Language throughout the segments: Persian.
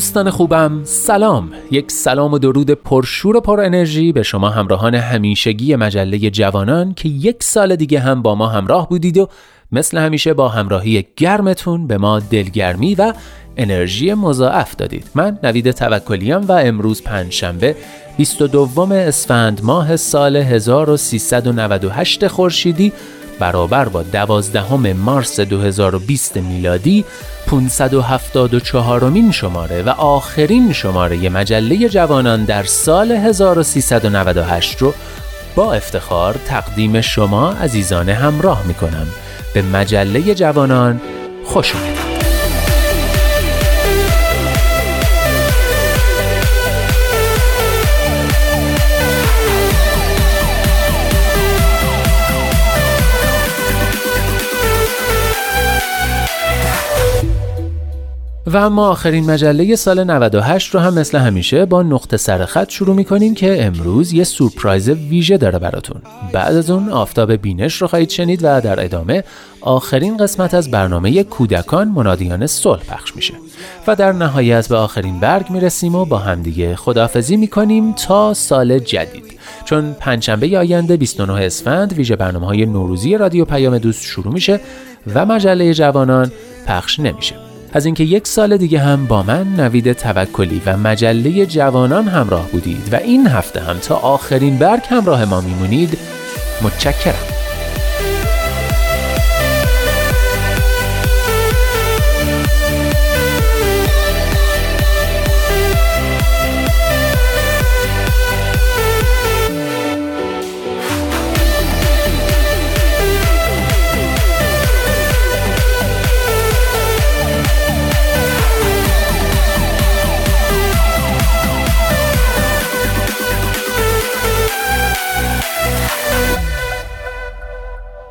دوستان خوبم سلام. یک سلام و درود پرشور و پر انرژی به شما همراهان همیشگی مجله جوانان که یک سال دیگه هم با ما همراه بودید و مثل همیشه با همراهی گرمتون به ما دلگرمی و انرژی مضاعف دادید. من نوید توکلیم و امروز پنجشنبه 22 اسفند ماه سال 1398 خورشیدی برابر با 12 مارس 2020 میلادی 574 مین شماره و آخرین شماره مجله جوانان در سال 1398 رو با افتخار تقدیم شما عزیزان همراه می کنم به مجله جوانان خوش آمدید. و اما آخرین مجله سال 98 رو هم مثل همیشه با نقطه سرخط شروع می‌کنیم که امروز یه سورپرایز ویژه داره براتون. بعد از اون آفتاب بینش رو خواهید شنید و در ادامه آخرین قسمت از برنامه کودکان منادیان صلح پخش میشه. و در نهایت به آخرین برگ می‌رسیم و با همدیگه خداحافظی می‌کنیم تا سال جدید. چون پنجشنبه آینده 29 اسفند ویژه برنامه های نوروزی رادیو پیام دوست شروع میشه و مجله جوانان پخش نمیشه. از اینکه یک سال دیگه هم با من نوید توکلی و مجله جوانان همراه بودید و این هفته هم تا آخرین برگ همراه ما میمونید متشکرم.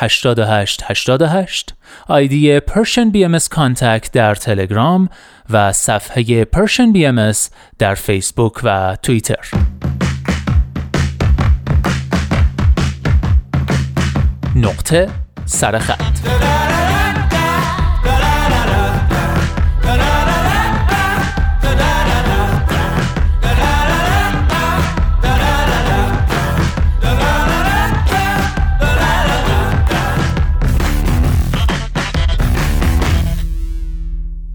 88 88 ID Persian BM contact در تلگرام و صفحه BM در فیسبوک و توییتر. نقطه سرخط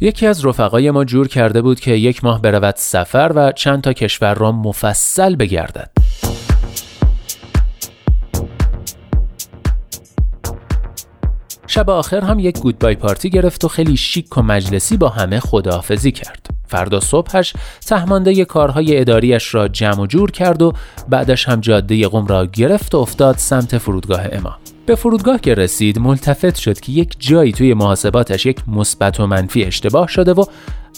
یکی از رفقای ما جور کرده بود که یک ماه برود سفر و چند تا کشور را مفصل بگردد. شب آخر هم یک گودبای پارتی گرفت و خیلی شیک و مجلسی با همه خداحافظی کرد. فردا صبحش تهمانده کارهای اداریش را جمع و جور کرد و بعدش هم جاده قم را گرفت و افتاد سمت فرودگاه امام. به فرودگاه که رسید ملتفت شد که یک جایی توی محاسباتش یک مثبت و منفی اشتباه شده و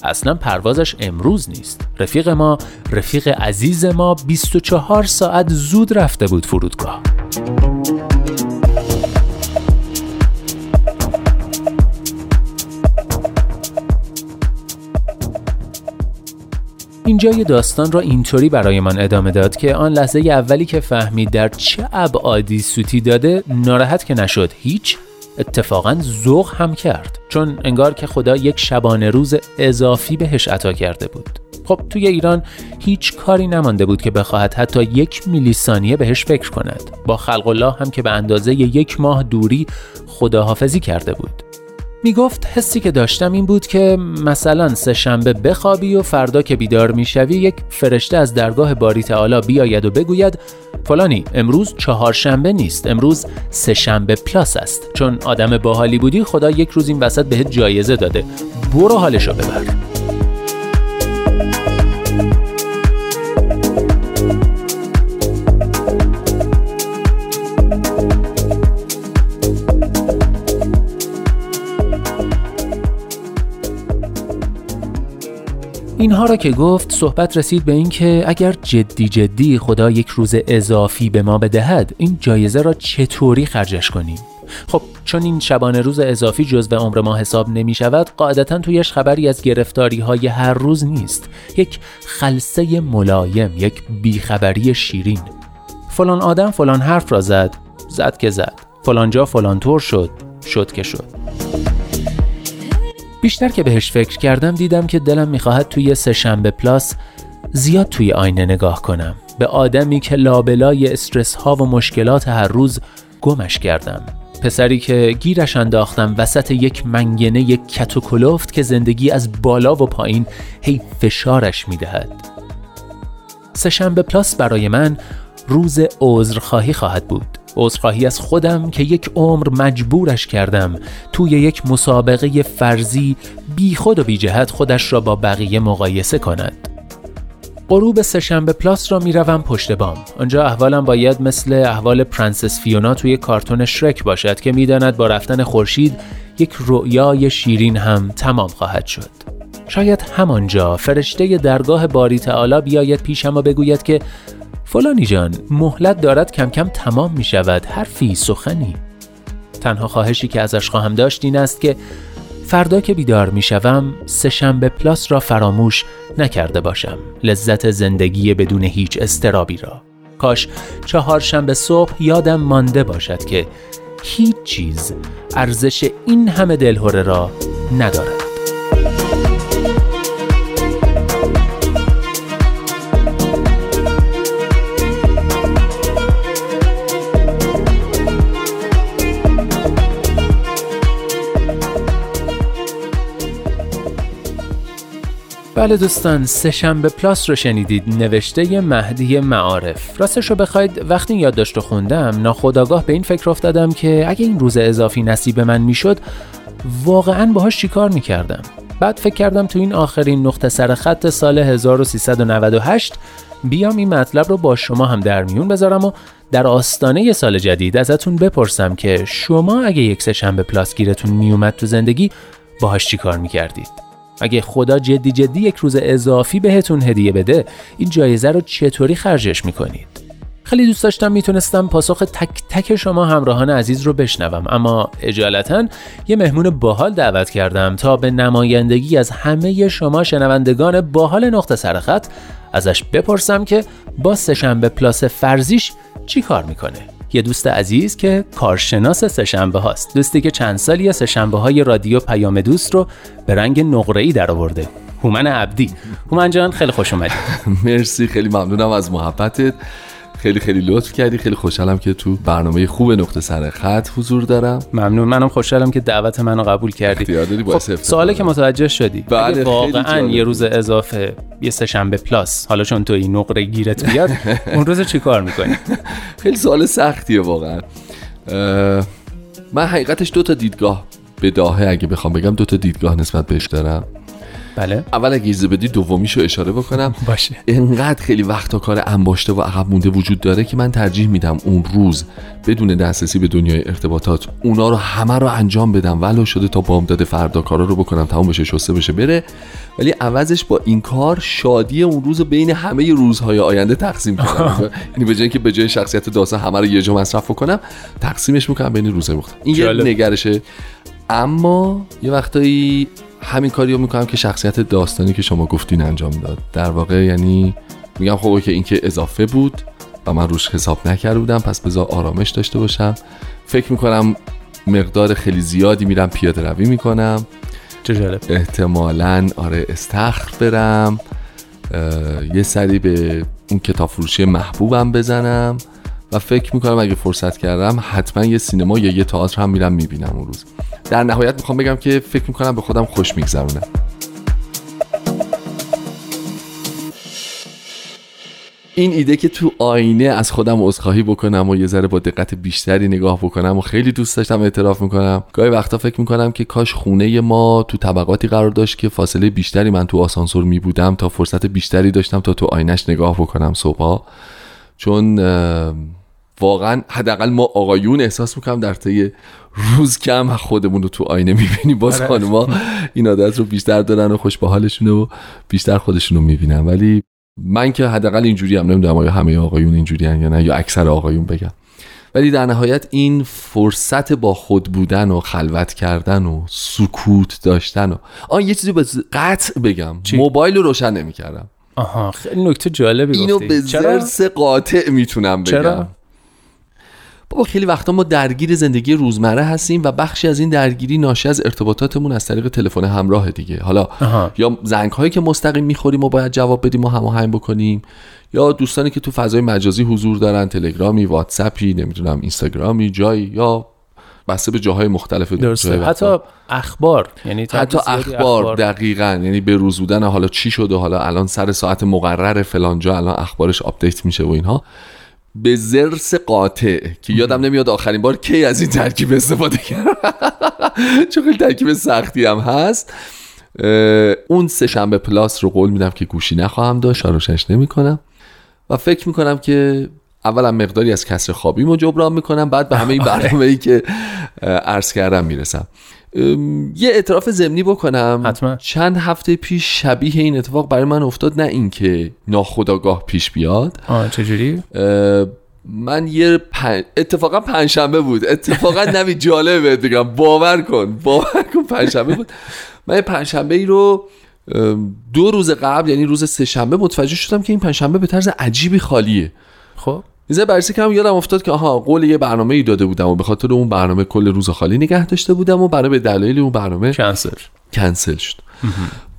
اصلا پروازش امروز نیست. رفیق ما رفیق عزیز ما 24 ساعت زود رفته بود فرودگاه. اینجا یه داستان را اینطوری برایمان ادامه داد که آن لحظه اولی که فهمید در چه ابعادی سوتی داده ناراحت که نشد. هیچ اتفاقا ذوق هم کرد. چون انگار که خدا یک شبانه روز اضافی بهش عطا کرده بود. خب توی ایران هیچ کاری نمانده بود که بخواهد حتی یک میلی ثانیه بهش فکر کند. با خلق الله هم که به اندازه یک ماه دوری خداحافظی کرده بود. می گفت حسی که داشتم این بود که مثلا سه شنبه بخوابی و فردا که بیدار می‌شوی یک فرشته از درگاه باری تعالی بیاید و بگوید فلانی امروز چهار شنبه نیست امروز سه شنبه پلاس است. چون آدم باحالی بودی خدا یک روز این وسط بهت جایزه داده. برو حالشو ببر. اینها را که گفت صحبت رسید به اینکه اگر جدی جدی خدا یک روز اضافی به ما بدهد این جایزه را چطوری خرجش کنیم؟ خب چون این شبانه روز اضافی جزو عمر ما حساب نمی شود قاعدتا تویش خبری از گرفتاری های هر روز نیست. یک خلصه ملایم یک بیخبری شیرین. فلان آدم فلان حرف را زد زد که زد. فلان جا فلان طور شد شد که شد. بیشتر که بهش فکر کردم دیدم که دلم می‌خواهد توی سهشنبه پلاس زیاد توی آینه نگاه کنم. به آدمی که لابلای استرس ها و مشکلات هر روز گمش کردم. پسری که گیرش انداختم وسط یک منگنه یک کت که زندگی از بالا و پایین هی فشارش می‌دهد. سهشنبه پلاس برای من روز عذرخواهی خواهد بود. عذرخواهی از خودم که یک عمر مجبورش کردم. توی یک مسابقه فرضی بی خود و بی جهت خودش را با بقیه مقایسه کند. غروب سه‌شنبه plus را می‌روم پشت بام. آنجا احوالم باید مثل احوال پرنسس فیونا توی کارتون شرک باشد که می‌داند با رفتن خورشید یک رؤیای شیرین هم تمام خواهد شد. شاید همانجا فرشته درگاه باری تعالی بیاید پیشم و بگوید که فلانی جان مهلت دارد کم کم تمام می شود حرفی سخنی. تنها خواهشی که ازش خواهم داشت این است که فردا که بیدار می شوم سه شنبه پلاس را فراموش نکرده باشم. لذت زندگی بدون هیچ استرابی را. کاش چهار شنبه صبح یادم مانده باشد که هیچ چیز ارزش این همه دلهوره را ندارد. بله دوستان سهشنبه پلاس رو شنیدید. نوشته مهدی معارف. راستش رو بخواید وقتی یادداشت خوندم ناخداگاه به این فکر افتادم که اگه این روز اضافی نصیب من می‌شد واقعا باهاش چیکار می‌کردم؟ بعد فکر کردم تو این آخرین نقطه سر خط سال 1398 بیام این مطلب رو با شما هم در میون بذارم و در آستانه سال جدید ازتون بپرسم که شما اگه یک سهشنبه پلاس گیرتون میومد تو زندگی باهاش چیکار می‌کردید؟ اگه خدا جدی جدی یک روز اضافی بهتون هدیه بده این جایزه رو چطوری خرجش می‌کنید؟ خیلی دوست داشتم می‌تونستم پاسخ تک تک شما همراهان عزیز رو بشنوم اما اجالتا یه مهمون باحال دعوت کردم تا به نمایندگی از همه شما شنوندگان باحال نقطه سرخط ازش بپرسم که با سهشنبه پلاس فرزیش چی کار می‌کنه یه دوست عزیز که کارشناس سهشنبه هاست. دوستی که چند سالی سهشنبه های رادیو پیام دوست رو به رنگ نقره ای درآورده. هومن عبدی. هومن جان خیلی خوش اومدی. مرسی خیلی ممنونم از محبتت. خیلی خیلی لطف کردی. خیلی خوشحالم که تو برنامه خوب نقطه سر خط حضور دارم. ممنون. منم خوشحالم که دعوت منو قبول کردی. خب. سوالی که متوجه شدی بله، واقعا یه. روز اضافه یه سهشنبه پلاس حالا چون تو این نقره گیرت بیاد اون روز چی کار می‌کنی؟ خیلی سوال سختیه واقعا. من حقیقتش دو تا دیدگاه به داهه اگه بخوام بگم دو تا دیدگاه نسبت بهش دارم. بله. اول اگه اجازه بدی دومیشو اشاره بکنم. باشه. انقدر خیلی وقتا کار انباشته و عقب مونده وجود داره که من ترجیح میدم اون روز بدون دسترسی به دنیای ارتباطات اونا رو همه رو انجام بدم. ولو شده تا بامداد فردا کارا رو بکنم تمام بشه شسته بشه بره. ولی عوضش با این کار شادی اون روز رو بین همه روزهای آینده تقسیم کنم. یعنی به جای اینکه به جای شخصیت داستان همه رو یه جا مصرف کنم تقسیمش می‌کنم بین روزهای مختلف. این یه. نگرشه. اما یه وقتایی همین کاری رو می‌کنم که شخصیت داستانی که شما گفتین انجام داد. در واقع یعنی میگم خب که این که اضافه بود و من روش حساب نکرده بودم پس بذار آرامش داشته باشم. فکر می‌کنم مقدار خیلی زیادی میرم پیاده روی می‌کنم. چه جالب. احتمالا آره استخر برم. یه سری به اون کتاب فروشی محبوبم بزنم. فکر می‌کنم اگه فرصت کردم حتما یه سینما یا یه تئاتر هم میرم می‌بینم اون روز. در نهایت می‌خوام بگم که فکر می‌کنم به خودم خوش میگذرونم این ایده که تو آینه از خودم عذرخواهی بکنم و یه ذره با دقت بیشتری نگاه بکنم و خیلی دوست داشتم اعتراف می‌کنم گاهی وقتا فکر می‌کنم که کاش خونه ما تو طبقاتی قرار داشت که فاصله بیشتری من تو آسانسور میبودم تا فرصت بیشتری داشتم تا تو آینش نگاه بکنم صبحها. چون واقعا حداقل ما آقایون احساس می‌کنم در طی روز کم خودمون رو تو آینه می‌بینیم. باز آره. خانوما این عادت رو بیشتر دارن و خوش به حالشونه و بیشتر خودشون رو می‌بینن. ولی من که حداقل اینجوری هم نمی‌دونم آیا همه آقایون اینجوری یا نه یا اکثر آقایون بگم. ولی در نهایت این فرصت با خود بودن و خلوت کردن و سکوت داشتن و آن یه چیزی به قطع بگم. چی؟ موبایل رو روشن نمی‌کردم. آها خیلی نکته جالبی اینو گفتی. به چرا؟ زرس قاطع می‌تونم بگم. چرا؟ بابا خیلی وقتا ما درگیر زندگی روزمره هستیم و بخشی از این درگیری ناشی از ارتباطاتمون از طریق تلفن همراه دیگه. حالا. یا زنگ هایی که مستقیم می‌خوریم و باید جواب بدیم و هماهنگ بکنیم یا دوستانی که تو فضای مجازی حضور دارن تلگرامی واتساپی نمی‌دونم اینستاگرامی جایی یا بسته به جاهای مختلف درسته. حتی اخبار یعنی حتی زیادی اخبار. دقیقا. یعنی به روز بودن حالا چی شده؟ حالا الان سر ساعت مقرر فلان جا الان اخبارش update میشه و اینها. به ضرس قاطع که یادم نمیاد آخرین بار کی از این ترکیب استفاده کردم چون خیلی ترکیب سختی هم هست. اون سه شنبه plus رو قول میدم که گوشی نخواهم داشت روشنش نمی‌کنم. و فکر می‌کنم که اولا مقداری از کسر خوابیمو جبران می‌کنم بعد به همه این برنامه ای که عرض کردم می‌رسم. یه اعتراف ضمنی بکنم. حتما. چند هفته پیش شبیه این اتفاق برای من افتاد نه اینکه ناخداگاه پیش بیاد. آه چجوری؟ من یه پن... اتفاقا پنجشنبه بود. اتفاقا نمی جالبه بهت بگم. باور کن. باور کن پنجشنبه بود. من پنجشنبه ای رو دو روز قبل یعنی روز سه شنبه متوجه شدم که این پنجشنبه به طرز عجیبی خالیه. خب. ذره بررسی کردم یادم افتاد که آها قول یه برنامه ای داده بودم و به خاطر اون برنامه کل روز خالی نگه داشته بودم و برای به دلایل اون برنامه کنسل کنسل شد.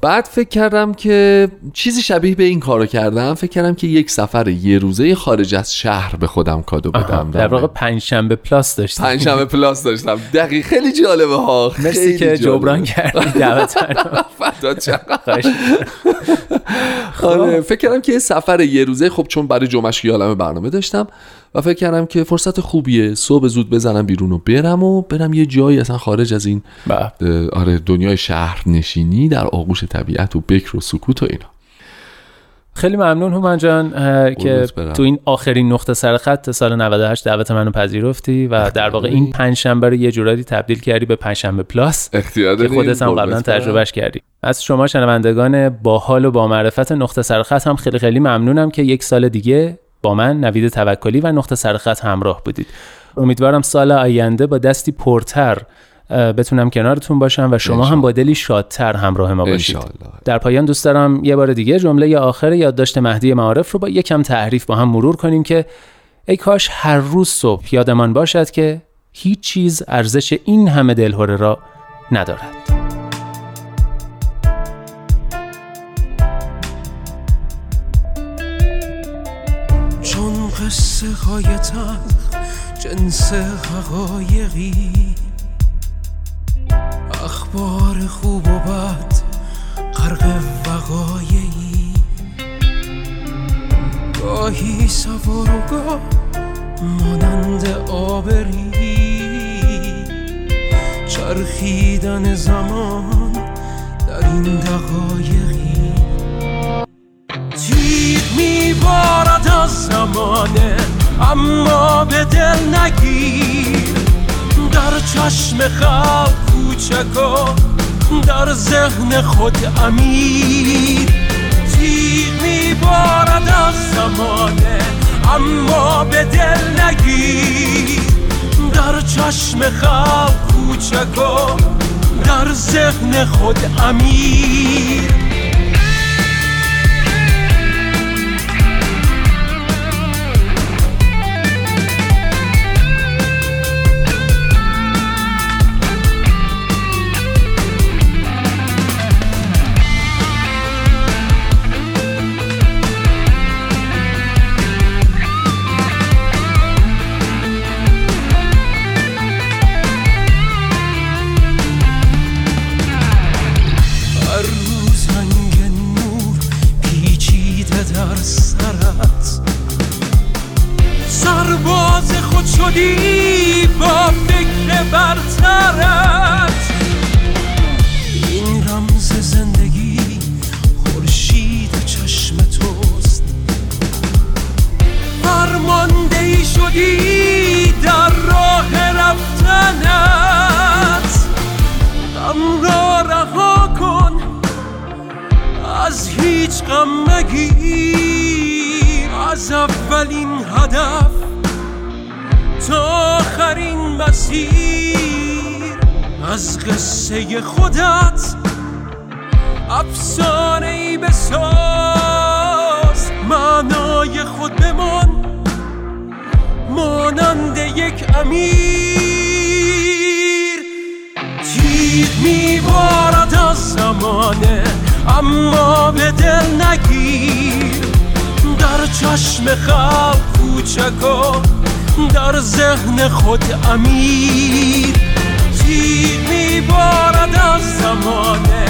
بعد فکر کردم که چیزی شبیه به این کارو کردم. فکر کردم که یک سفر یه روزه خارج از شهر به خودم کادو بدم. در واقع پنج شنبه plus داشتی پنجشنبه plus داشتم. دقیق خیلی جالبه ها. مرسی که جالبه. جبران کردی دعوت آره فکر کردم که سفر یه روزه خب چون برای جمعش یه برنامه داشتم و فکر کردم که فرصت خوبیه صبح زود بزنم بیرون و برم و برم یه جایی اصلا خارج از این بله. آره دنیای شهر نشینی در آغوش طبیعت و بکر و سکوت و اینا خیلی ممنون هومن جان که برم. تو این آخرین نقطه سر خط سال 98 دعوت منو پذیرفتی و در واقع این پنج شنبه رو یه جورایی تبدیل کردی به پنج شنبه پلاس که؟ خودت هم قبلا. تجربهش کردی از شما شنوندگان باحال و با معرفت نقطه سرخط هم خیلی خیلی ممنونم که یک سال دیگه با من نوید توکلی و نقطه سرخط همراه بودید. امیدوارم سال آینده با دستی پرتر بتونم کنارتون باشم و شما هم با دلی شادتر همراه ما باشید. در پایان دوست دارم یه بار دیگه جمله آخر یادداشت مهدی معارف رو با یکم تعریف با هم مرور کنیم که ای کاش هر روز صبح یادمان باشد که هیچ چیز ارزش این همه دلهوره را ندارد. قصه های جنس حقایقی. اخبار خوب و بد غرق وقایعی. گاهی سوار و گاه مانند آبری. چرخیدن زمان در این دقایقی. تیغ میبارد از زمانه اما به دل نگیر. در چشم خلق کوچک در ذهن خود امیر. تیغ میبارد از زمانه اما به دل نگیر. در چشم خلق کوچک در ذهن خود امیر. قصه خودت. افسانه ای بساز معنای خود بمان. مانند یک امیر. تیر میبارد از زمانه اما به دل نگیر. در چشم خلق کوچک در ذهن خود امیر. تیر میبارد از زمانه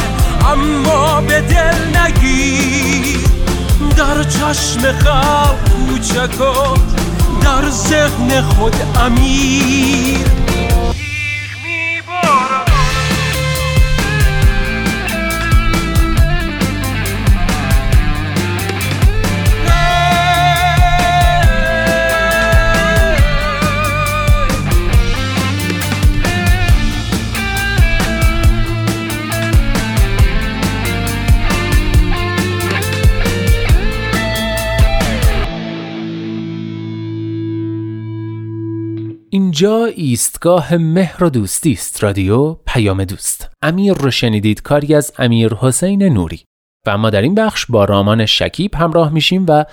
اما به دل نگیر در چشم خلق کوچک در ذهن خود امیر. اینجا ایستگاه مهر و دوستی است. رادیو پیام دوست. امیر رو شنیدید. کاری از امیر حسین نوری. و ما در این بخش با رامان شکیب همراه میشیم و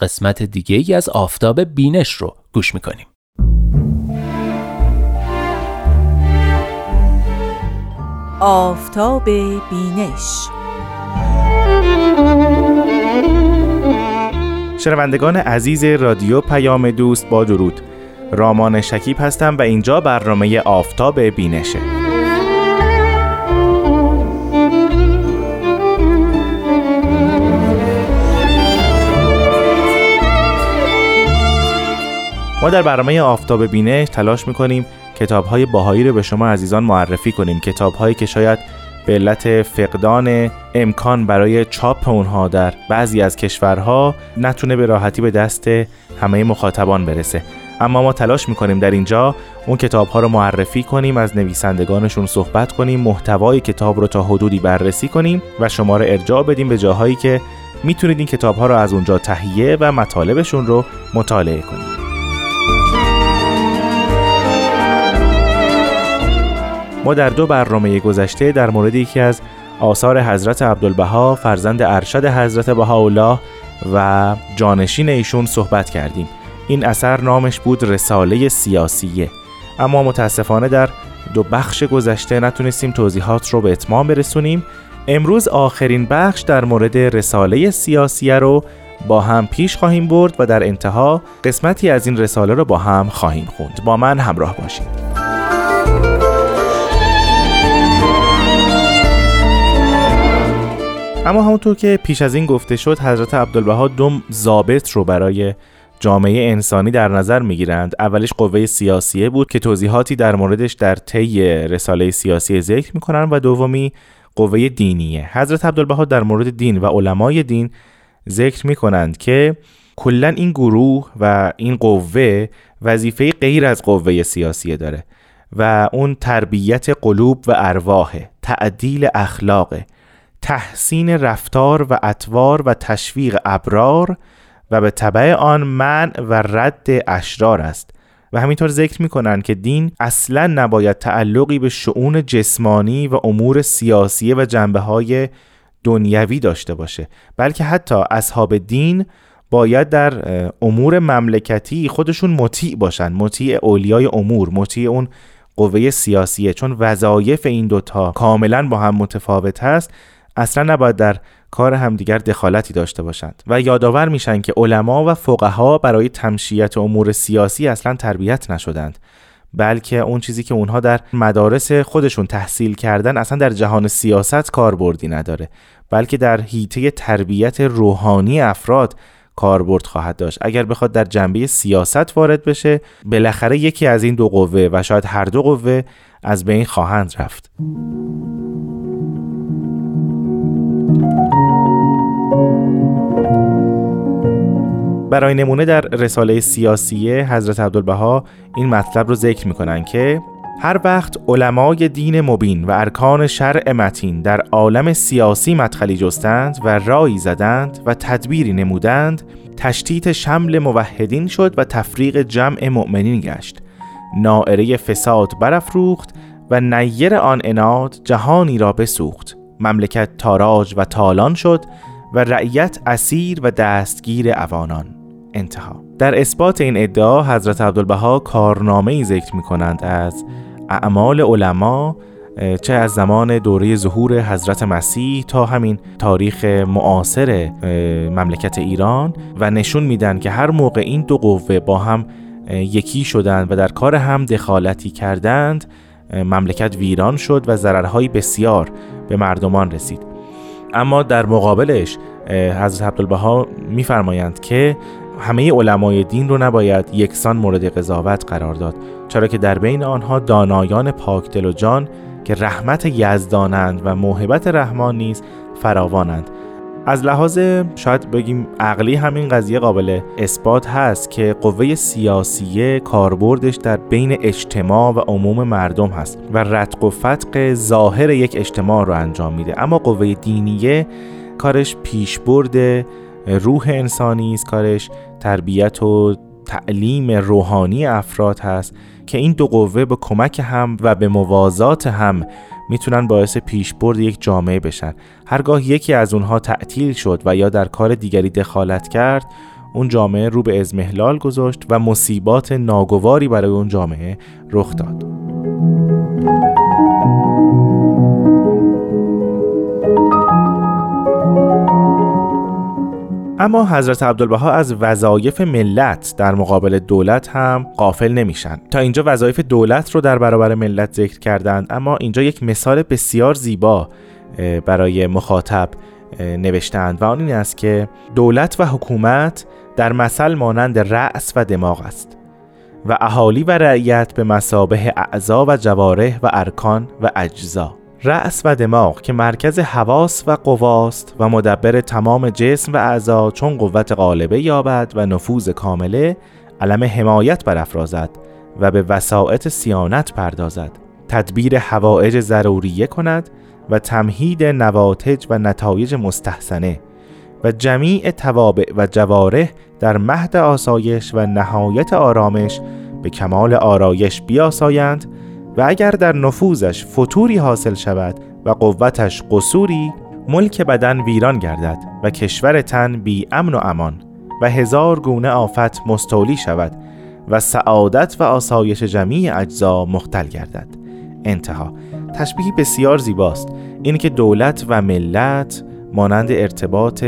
قسمت دیگه ای از آفتاب بینش رو گوش می‌کنیم. آفتاب بینش. شنوندگان عزیز رادیو پیام دوست با درود. رامان شکیب هستم و اینجا برنامه آفتاب بینشه. ما در برنامه آفتاب بینش تلاش می‌کنیم کتاب های باهایی رو به شما عزیزان معرفی کنیم. کتاب هایی که شاید به علت فقدان امکان برای چاپ اونها در بعضی از کشورها نتونه به راحتی به دست همه مخاطبان برسه. اما ما تلاش می‌کنیم در اینجا اون کتاب ها رو معرفی کنیم از نویسندگانشون صحبت کنیم محتوای کتاب رو تا حدودی بررسی کنیم و شما رو ارجاع بدیم به جاهایی که می‌تونید این کتاب ها رو از اونجا تهیه و مطالبشون رو مطالعه کنید. ما در دو برنامه گذشته در مورد یکی از آثار حضرت عبدالبها فرزند ارشد حضرت بهاءالله و جانشین ایشون صحبت کردیم. این اثر نامش بود رساله سیاسیه. اما متاسفانه در دو بخش گذشته نتونستیم توضیحات رو به اتمام برسونیم. امروز آخرین بخش در مورد رساله سیاسیه رو با هم پیش خواهیم برد و در انتها قسمتی از این رساله رو با هم خواهیم خوند. با من همراه باشید. اما همونطور که پیش از این گفته شد حضرت عبدالبها دو ضابط رو برای جامعه انسانی در نظر می‌گیرند. اولیش قوه سیاسیه بود که توضیحاتی در موردش در طی رساله سیاسی ذکر می‌کنن و دومی قوه دینیه. حضرت عبدالبها در مورد دین و علمای دین ذکر می‌کنند که کلا این گروه و این قوه وظیفه غیر از قوه سیاسیه داره و اون تربیت قلوب و ارواح تعدیل اخلاقه تحسین رفتار و اطوار و تشویق ابرار و به طبع آن من و رد اشرار است و همینطور ذکر می‌کنن که دین اصلا نباید تعلقی به شعون جسمانی و امور سیاسی و جنبه های دنیوی داشته باشه بلکه حتی اصحاب دین باید در امور مملکتی خودشون مطیع باشن مطیع اولیای امور مطیع اون قوه سیاسیه چون وظایف این دوتا کاملا با هم متفاوت هست. اصلا نباید در کار همدیگر دخالتی داشته باشند. و یادآور میشن که علما و فقها برای تمشیت امور سیاسی اصلا تربیت نشدند بلکه اون چیزی که اونها در مدارس خودشون تحصیل کردن اصلا در جهان سیاست کاربردی نداره بلکه در حیطه تربیت روحانی افراد کاربرد خواهد داشت. اگر بخواد در جنبه سیاست وارد بشه بالاخره یکی از این دو قوه و شاید هر دو قوه از بین خواهند رفت. برای نمونه در رساله سیاسیه حضرت عبدالبها این مطلب رو ذکر می‌کنن که هر وقت علمای دین مبین و ارکان شرع متین در عالم سیاسی مدخلی جستند و رایی زدند و تدبیری نمودند تشتیت شمل موحدین شد و تفریق جمع مؤمنین گشت. نائره فساد برافروخت و نیر آن اناد جهانی را بسوخت. مملکت تاراج و تالان شد و رعیت اسیر و دستگیر اوانان. انتها. در اثبات این ادعا حضرت عبدالبها کارنامه ای ذکر می کنند از اعمال علما چه از زمان دوره ظهور حضرت مسیح تا همین تاریخ معاصر مملکت ایران و نشون میدن که هر موقع این دو قوه با هم یکی شدند و در کار هم دخالتی کردند مملکت ویران شد و ضررهایی بسیار به مردمان رسید. اما در مقابلش حضرت عبدالبها میفرمایند که همه علمای دین رو نباید یکسان مورد قضاوت قرار داد چرا که در بین آنها دانایان پاک دل و جان که رحمت یزدانند و موهبت رحمان نیز فراوانند. از لحاظ شاید بگیم عقلی همین قضیه قابل اثبات هست که قوه سیاسیه کاربردش در بین اجتماع و عموم مردم هست و رتق و فتق ظاهر یک اجتماع رو انجام میده. اما قوه دینیه کارش پیشبرد روح انسانی است کارش تربیت و تعلیم روحانی افراد هست که این دو قوه به کمک هم و به موازات هم می‌تونن باعث پیشبرد یک جامعه بشن. هرگاه یکی از اونها تعطیل شد و یا در کار دیگری دخالت کرد اون جامعه رو به ازمهلال گذاشت و مصیبات ناگواری برای اون جامعه رخ داد. اما حضرت عبدالبها از وظایف ملت در مقابل دولت هم قافل نمیشن. تا اینجا وظایف دولت رو در برابر ملت ذکر کردند اما اینجا یک مثال بسیار زیبا برای مخاطب نوشتند و آن این است که دولت و حکومت در مثل مانند رأس و دماغ است و اهالی و رعیت به مسابه اعضا و جواره و ارکان و اجزا. رأس و دماغ که مرکز حواس و قواست و مدبر تمام جسم و اعضا چون قوت غالبه یابد و نفوذ کامله علم حمایت برافرازد و به وساعت سیانت پردازد. تدبیر هوایج ضروریه کند و تمهید نواتج و نتایج مستحسنه و جمیع توابع و جواره در مهد آسایش و نهایت آرامش به کمال آرایش بیاسایند و اگر در نفوذش فتوری حاصل شود و قوتش قصوری ملک بدن ویران گردد و کشور تن بی امن و امان و هزار گونه آفت مستولی شود و سعادت و آسایش جمیع اجزا مختل گردد. انتها تشبیه بسیار زیباست این که دولت و ملت مانند ارتباط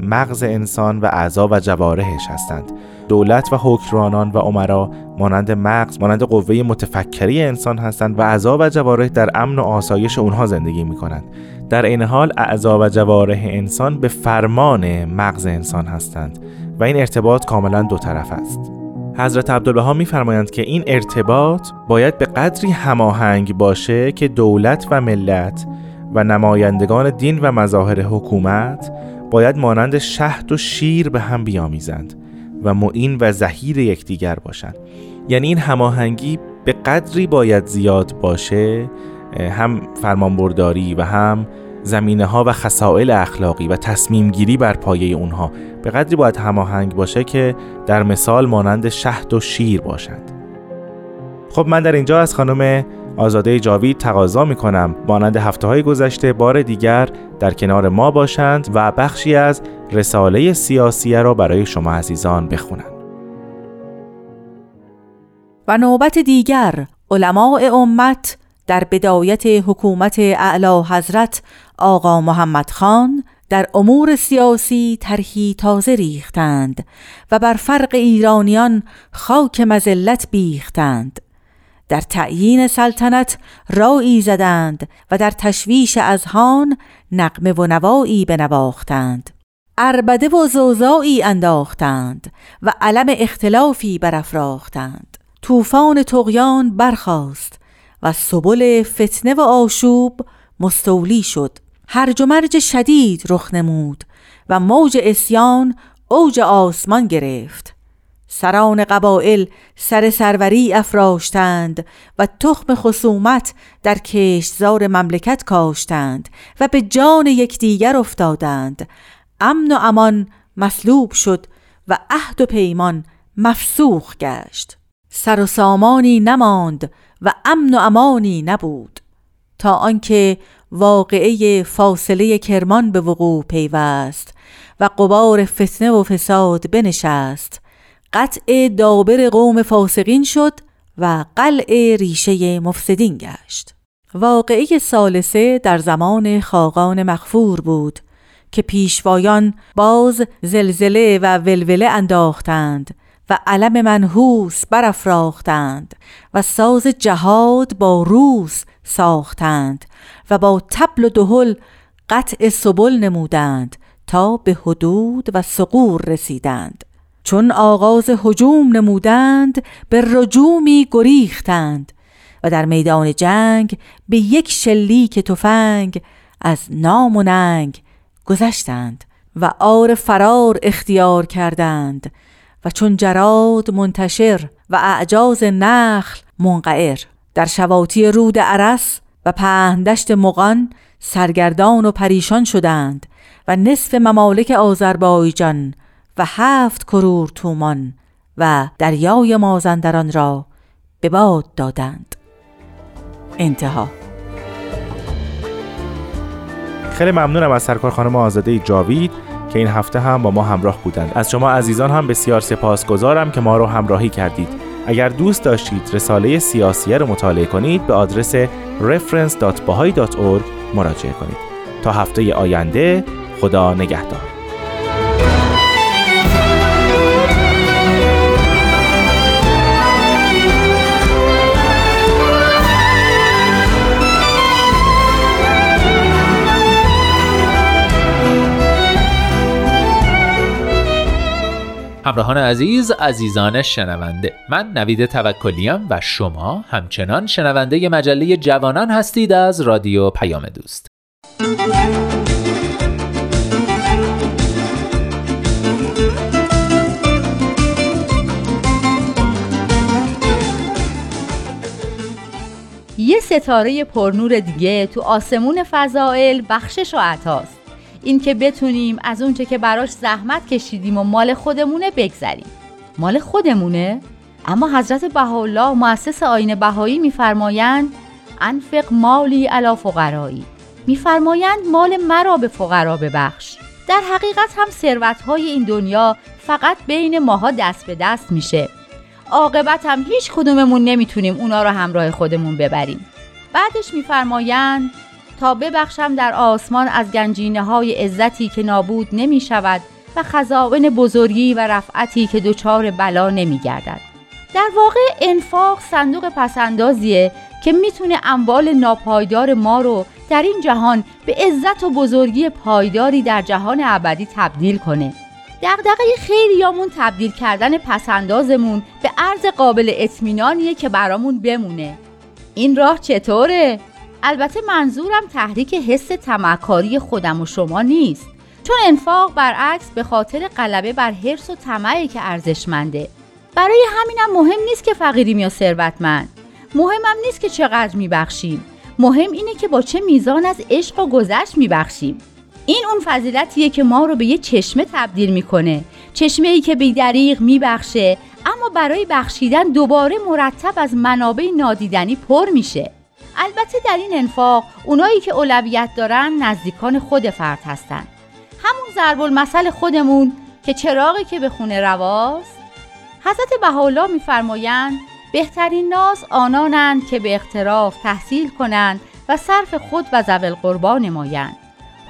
مغز انسان و اعضا و جوارحش هستند. دولت و حکمرانان و عمرا مانند مغز مانند قوه متفکری انسان هستند و اعضا و جوارح در امن و آسایش اونها زندگی می کنند در این حال اعضا و جوارح انسان به فرمان مغز انسان هستند و این ارتباط کاملا دو طرف است. حضرت عبدالبها میفرمایند که این ارتباط باید به قدری هماهنگ باشه که دولت و ملت و نمایندگان دین و مظاهر حکومت باید مانند شهد و شیر به هم بیامیزند. و معین و زهیر یکدیگر باشند. یعنی این هماهنگی به قدری باید زیاد باشه هم فرمانبرداری و هم زمینه ها و خسائل اخلاقی و تصمیم گیری بر پایه اونها. به قدری باید هماهنگ باشه که در مثال مانند شهد و شیر باشند. خب من در اینجا از خانم آزاده جاوید تقاضا می کنم مانند هفته های گذشته بار دیگر در کنار ما باشند و بخشی از رساله سیاسیه را برای شما عزیزان بخونند. و نوبت دیگر علماء امت در بدایت حکومت اعلی حضرت آقا محمد خان در امور سیاسی طرحی تازه ریختند و بر فرق ایرانیان خاک مزلت بیختند در تعیین سلطنت رایی زدند و در تشویش اذهان نقمه و نوایی بنواختند. اربده و زوزایی انداختند و علم اختلافی برافراختند. طوفان تقیان برخاست و سبل فتنه و آشوب مستولی شد. هرج و مرج شدید رخ نمود و موج اسیان اوج آسمان گرفت. سران قبائل سر سروری افراشتند و تخم خصومت در کشتزار مملکت کاشتند و به جان یکدیگر افتادند. امن و امان مسلوب شد و عهد و پیمان مفسوخ گشت. سر و سامانی نماند و امن و امانی نبود. تا آنکه واقعه فاصله کرمان به وقوع پیوست و قبار فتنه و فساد بنشست قطع دابر قوم فاسقین شد و قلع ریشه مفسدین گشت. واقعه سالسه در زمان خاقان مخفور بود که پیشوایان باز زلزله و ولوله انداختند و علم منحوس برافراختند و ساز جهاد با روس ساختند و با تبل و دهل قطع سبل نمودند تا به حدود و سقور رسیدند. چون آغاز هجوم نمودند به رجومی گریختند و در میدان جنگ به یک شلیک تفنگ از نام و ننگ گذشتند و آر فرار اختیار کردند و چون جراد منتشر و اعجاز نخل منقعر در شواتی رود عرس و پهندشت مغان سرگردان و پریشان شدند و نصف ممالک آذربایجان و هفت کرور تومان و دریای مازندران را به باد دادند. انتها. خیلی ممنونم از سرکار خانم آزاده جاوید که این هفته هم با ما همراه بودند. از شما عزیزان هم بسیار سپاسگزارم که ما رو همراهی کردید. اگر دوست داشتید رساله سیاسیه رو مطالعه کنید به آدرس reference.bahai.org مراجعه کنید. تا هفته آینده خدا نگهدار. همراهان عزیز عزیزان شنونده. من نوید توکلیم و شما همچنان شنونده مجله جوانان هستید از رادیو پیام دوست. یه ستاره پرنور دیگه تو آسمون فضائل بخشش و عطاست. اینکه بتونیم از اونچه که براش زحمت کشیدیم و مال خودمونه بگذریم. مال خودمونه؟ اما حضرت بهاءالله مؤسس آین بهایی میفرمایند انفق مالی علی فقرایی. میفرمایند مال مرا به فقرا ببخش. در حقیقت هم ثروت های این دنیا فقط بین ماها دست به دست میشه. عاقبت هم هیچ کدوممون نمی‌تونیم اونا رو همراه خودمون ببریم. بعدش میفرمایند تا ببخشم در آسمان از گنجینه های عزتی که نابود نمی شود و خزائن بزرگی و رفعتی که دچار بلا نمی گردد. در واقع انفاق صندوق پسندازیه که می‌تونه اموال ناپایدار ما رو در این جهان به عزت و بزرگی پایداری در جهان ابدی تبدیل کنه. دغدغه خیلیامون تبدیل کردن پسندازمون به ارز قابل اطمینانیه که برامون بمونه. این راه چطوره؟ البته منظورم تحریک حس تمکاری خودم و شما نیست. چون انفاق برعکس به خاطر غلبه بر حرس و طمعی که ارزشمنده. برای همینم مهم نیست که فقیریم یا ثروتمند. مهمم نیست که چقدر میبخشیم. مهم اینه که با چه میزان از عشق و گذشت میبخشیم. این اون فضیلتیه که ما رو به یه چشمه تبدیل می‌کنه. چشمه ای که بیدریغ میبخشه اما برای بخشیدن دوباره مرتب از منابع نادیدنی پر میشه. البته در این انفاق اونایی که اولویت دارن نزدیکان خود فرد هستن. همون ضرب المثل خودمون که چراغی که به خونه رواست. حضرت بهاءالله میفرمایند بهترین ناس آنانند که به اختراف تحصیل کنند و صرف خود و زول قربان نمایند.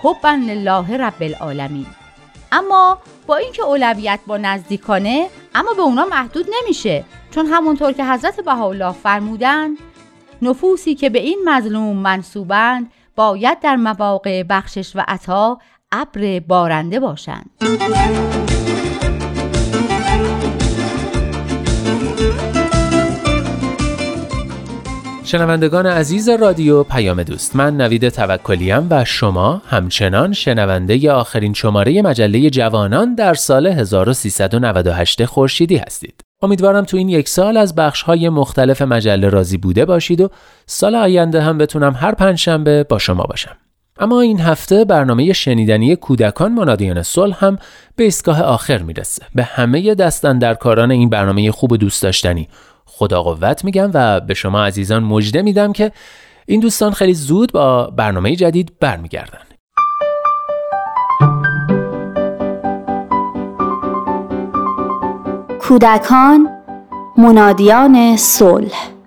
حبا لله رب العالمین. اما با اینکه اولویت با نزدیکانه اما به اونا محدود نمیشه. چون همونطور که حضرت بهاءالله فرمودند نفوسی که به این مظلوم منصوبند باید در مواقع بخشش و عطا ابر بارنده باشند شنوندگان عزیز رادیو پیام دوست من نوید توکلیم و شما همچنان شنونده آخرین شماره مجله جوانان در سال 1398 خورشیدی هستید. امیدوارم تو این یک سال از بخش های مختلف مجله راضی بوده باشید و سال آینده هم بتونم هر پنجشنبه با شما باشم. اما این هفته برنامه شنیدنی کودکان منادیان صلح هم به ایستگاه آخر می‌رسه. به همه دستن در کاران این برنامه خوب و دوست داشتنی خدا قوت میگم و به شما عزیزان مژده میدم که این دوستان خیلی زود با برنامه جدید برمیگردن کودکان منادیان صلح.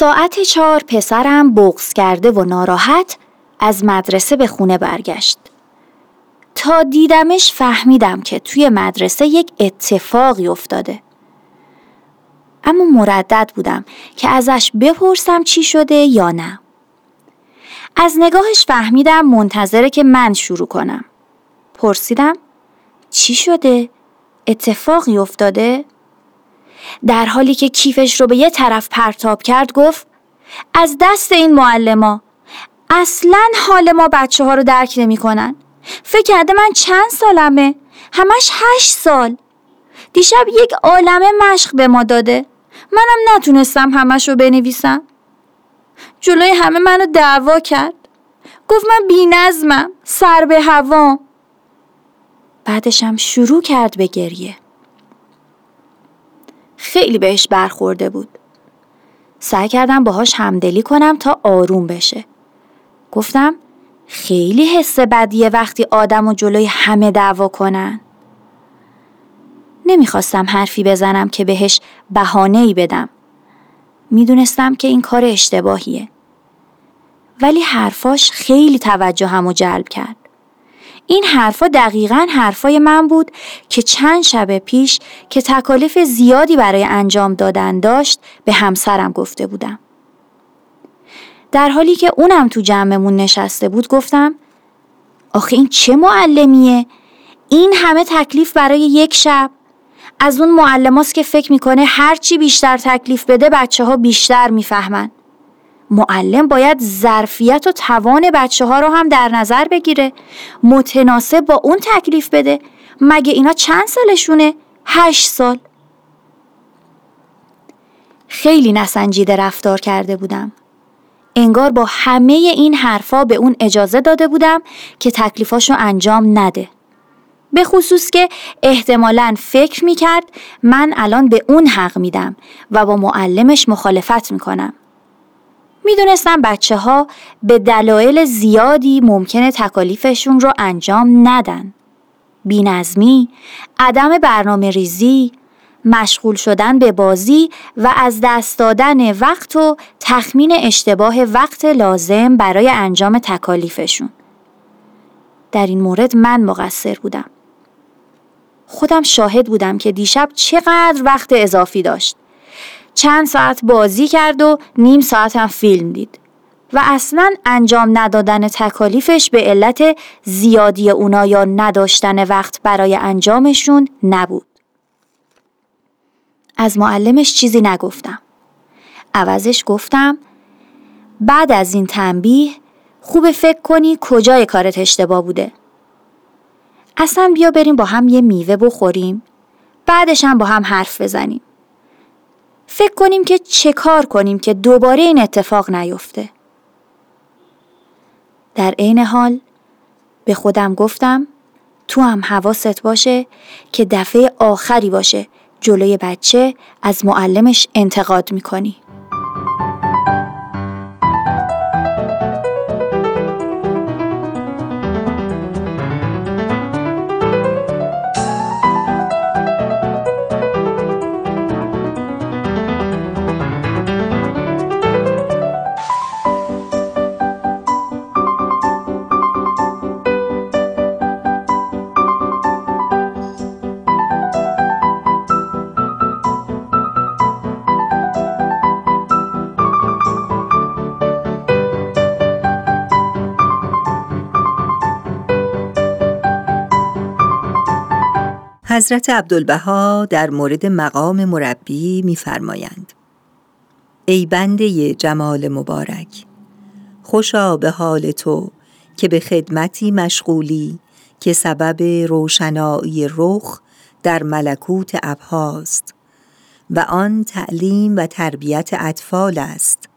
ساعت چهار پسرم بغز کرده و ناراحت از مدرسه به خونه برگشت. تا دیدمش فهمیدم که توی مدرسه یک اتفاقی افتاده. اما مردد بودم که ازش بپرسم چی شده یا نه. از نگاهش فهمیدم منتظره که من شروع کنم. پرسیدم چی شده؟ اتفاقی افتاده؟ در حالی که کیفش رو به یه طرف پرتاب کرد گفت از دست این معلما اصلا حال ما بچه ها رو درک نمی کنن. فکر کرده من چند سالمه؟ همش هشت سال. دیشب یک عالمه مشق به ما داده. منم نتونستم همش رو بنویسم. جلوی همه منو دعوا کرد. گفت من بی نظمم سر به هوا. بعدشم شروع کرد به گریه. خیلی بهش برخورده بود. سعی کردم باهاش همدلی کنم تا آروم بشه. گفتم خیلی حس بدیه وقتی آدم و جلوی همه دعوا کنن. نمی‌خواستم حرفی بزنم که بهش بهانه ای بدم. می‌دونستم که این کار اشتباهیه. ولی حرفاش خیلی توجه همو جلب کرد. این حرفا دقیقا حرفای من بود که چند شب پیش که تکالیف زیادی برای انجام دادن داشت به همسرم گفته بودم. در حالی که اونم تو جمعمون نشسته بود گفتم آخه این چه معلمیه؟ این همه تکلیف برای یک شب از اون معلماست که فکر می‌کنه هرچی بیشتر تکلیف بده بچه ها بیشتر می‌فهمن. معلم باید ظرفیت و توان بچه ها رو هم در نظر بگیره متناسب با اون تکلیف بده مگه اینا چند سالشونه؟ هشت سال خیلی نسنجیده رفتار کرده بودم. انگار با همه این حرفا به اون اجازه داده بودم که تکلیفاشو انجام نده. به خصوص که احتمالا فکر می‌کرد من الان به اون حق میدم و با معلمش مخالفت می‌کنم. می‌دونستم بچه ها به دلایل زیادی ممکنه تکالیفشون رو انجام ندن. بینظمی، عدم برنامه ریزی، مشغول شدن به بازی و از دست دادن وقت و تخمین اشتباه وقت لازم برای انجام تکالیفشون. در این مورد من مقصر بودم. خودم شاهد بودم که دیشب چقدر وقت اضافی داشت. چند ساعت بازی کرد و نیم ساعت هم فیلم دید. و اصلا انجام ندادن تکالیفش به علت زیادی اونا یا نداشتن وقت برای انجامشون نبود. از معلمش چیزی نگفتم. عوضش گفتم بعد از این تنبیه خوب فکر کنی کجای کارت اشتباه بوده. اصلا بیا بریم با هم یه میوه بخوریم بعدش هم با هم حرف بزنیم. فکر کنیم که چه کار کنیم که دوباره این اتفاق نیفته. در عین حال به خودم گفتم تو هم حواست باشه که دفعه آخری باشه جلوی بچه از معلمش انتقاد می‌کنی. حضرت عبدالبها در مورد مقام مربی می‌فرمایند. ای بنده جمال مبارک خوشا به حال تو که به خدمتی مشغولی که سبب روشنایی رخ در ملکوت ابهاست و آن تعلیم و تربیت اطفال است.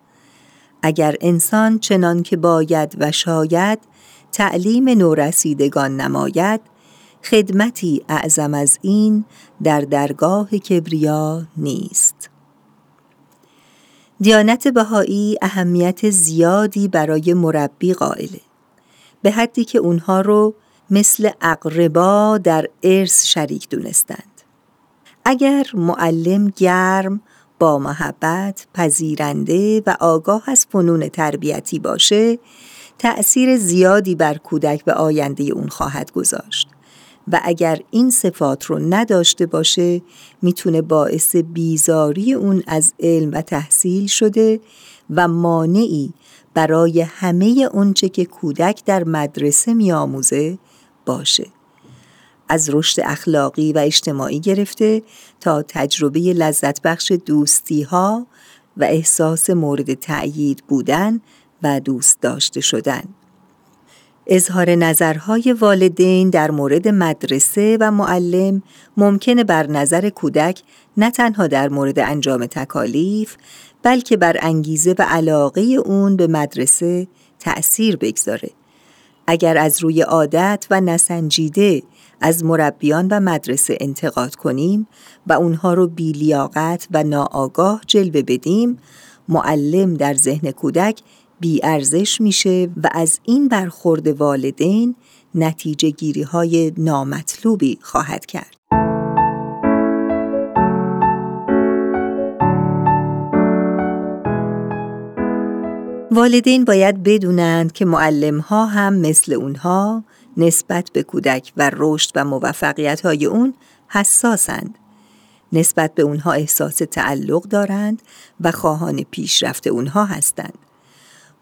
اگر انسان چنان که باید و شاید تعلیم نورسیدگان نماید خدمتی اعظم از این در درگاه کبریا نیست. دیانت بهایی اهمیت زیادی برای مربی قائله به حدی که اونها رو مثل اقربا در ارث شریک دونستند. اگر معلم گرم با محبت پذیرنده و آگاه از فنون تربیتی باشه تأثیر زیادی بر کودک به آینده اون خواهد گذاشت. و اگر این صفات رو نداشته باشه می‌تونه باعث بیزاری اون از علم و تحصیل شده و مانعی برای همه اونچه که کودک در مدرسه میآموزه باشه. از رشد اخلاقی و اجتماعی گرفته تا تجربه لذت بخش دوستی ها و احساس مورد تأیید بودن و دوست داشته شدن. اظهار نظرهای والدین در مورد مدرسه و معلم ممکنه بر نظر کودک نه تنها در مورد انجام تکالیف بلکه بر انگیزه و علاقه اون به مدرسه تأثیر بگذاره. اگر از روی عادت و نسنجیده از مربیان و مدرسه انتقاد کنیم و اونها رو بیلیاقت و ناآگاه جلوه بدیم، معلم در ذهن کودک ارزش میشه و از این برخورد والدین نتیجه گیری های نامطلوبی خواهد کرد. والدین باید بدونند که معلم ها هم مثل اونها نسبت به کودک و رشد و موفقیت های اون حساسند. نسبت به اونها احساس تعلق دارند و خواهان پیشرفت اونها هستند.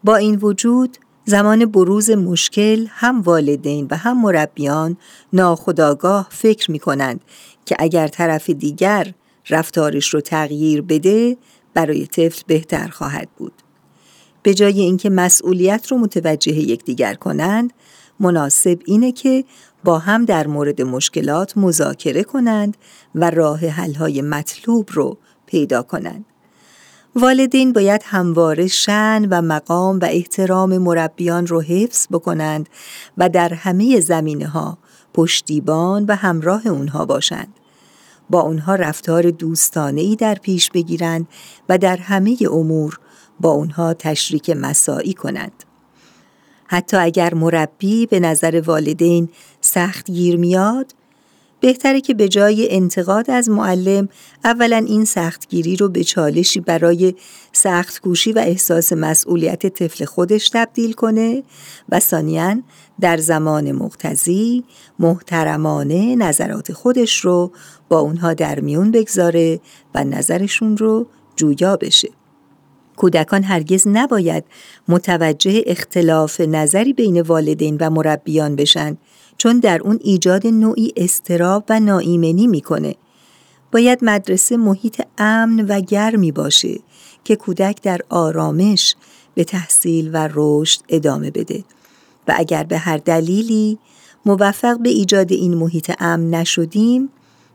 با این وجود زمان بروز مشکل هم والدین و هم مربیان ناخداگاه فکر می کنند که اگر طرف دیگر رفتارش رو تغییر بده برای طفل بهتر خواهد بود. به جای اینکه مسئولیت رو متوجه یکدیگر کنند، مناسب اینه که با هم در مورد مشکلات مذاکره کنند و راه حل‌های مطلوب رو پیدا کنند. والدین باید همواره شن و مقام و احترام مربیان رو حفظ بکنند و در همه زمینه ها پشتیبان و همراه اونها باشند. با اونها رفتار دوستانه ای در پیش بگیرند و در همه امور با اونها تشریک مساعی کنند. حتی اگر مربی به نظر والدین سخت گیر میاد بهتره که به جای انتقاد از معلم اولا این سختگیری رو به چالشی برای سخت کوشی و احساس مسئولیت طفل خودش تبدیل کنه و ثانیا در زمان مقتضی محترمانه نظرات خودش رو با اونها در میون بگذاره و نظرشون رو جویا بشه. کودکان هرگز نباید متوجه اختلاف نظری بین والدین و مربیان بشن چون در اون ایجاد نوعی استراب و ناایمنی می‌کنه. باید مدرسه محیط امن و گرمی باشه که کودک در آرامش به تحصیل و رشد ادامه بده و اگر به هر دلیلی موفق به ایجاد این محیط امن نشدیم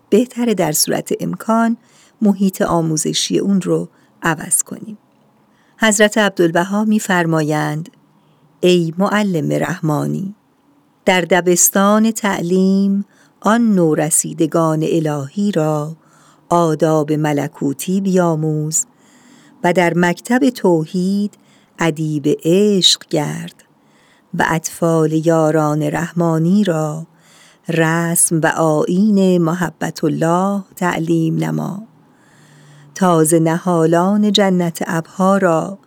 بهتره در صورت امکان محیط آموزشی اون رو عوض کنیم. حضرت عبدالبها میفرمایند ای معلم رحمانی در دبستان تعلیم آن نورسیدگان الهی را آداب ملکوتی بیاموز و در مکتب توحید ادیب عشق گرد و اطفال یاران رحمانی را رسم و آین محبت الله تعلیم نما. تازه نهالان جنت ابها را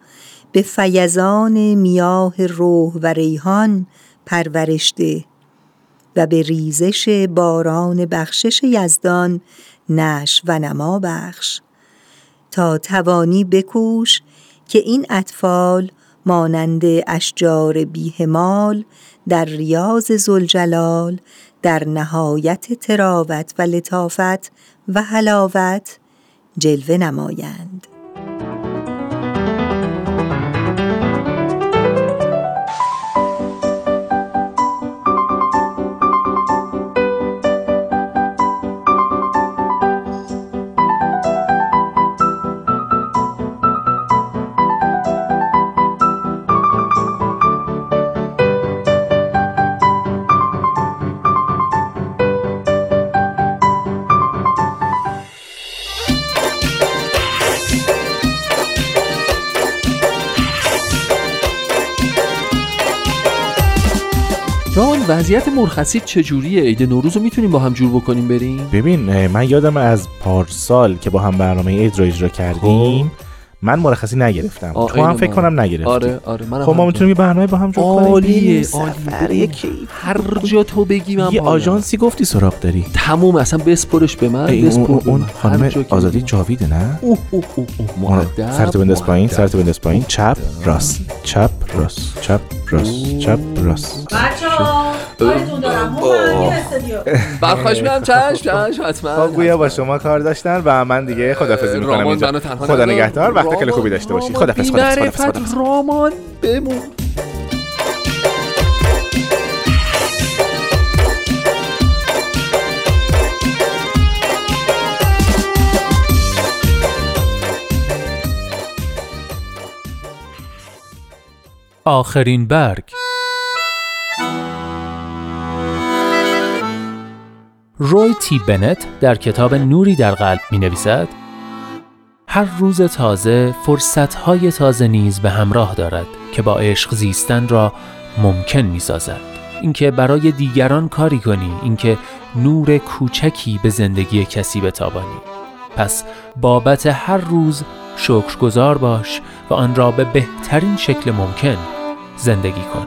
به فیزان میاه روح و ریحان پرورشده و به ریزش باران بخشش یزدان نش و نما بخش. تا توانی بکوش که این اطفال مانند اشجار بیهمال در ریاض زلجلال در نهایت تراوت و لطافت و حلاوت جلوه نمایند. وضعیت مرخصی چجوریه؟ عید نوروز رو می‌تونیم با هم جور بکنیم بریم؟ ببین من یادم از پارسال که با هم برنامه عید رو اجرا کردیم. خب. من مرخصی نگرفتم. تو هم فکر کنم نگرفتی. آره آره من خب ما می‌تونیم یه برنامه با هم جور کنیم. عالیه عالیه. هر جا تو بگی من یه آژانسی گفتی سراغ داری. تموم اصلا بسپرش به من بسپر اون خانم آزادی جاویده نه؟ اوه اوه اوه سرتو بنداز پایین سرتو بنداز پایین. چپ راست. چپ راست. چپ راست. چپ راست. بچه‌ها کارتون دارم. برخواش میدم. چشم چشم حتما. خب گویا با شما کار داشتن و من دیگه خدافظی می‌کنم اینجا. خدا نگهدار. خیلی خوبی داشته باشی. خدافظ خدافظ خدافظ. رامان بمون. آخرین برگ. روی تی بنت در کتاب نوری در قلب می نویسد هر روز تازه فرصتهای تازه نیز به همراه دارد که با عشق زیستن را ممکن می سازد. اینکه برای دیگران کاری کنی اینکه نور کوچکی به زندگی کسی بتابانی پس بابت هر روز شکرگزار باش و آن را به بهترین شکل ممکن زندگی کن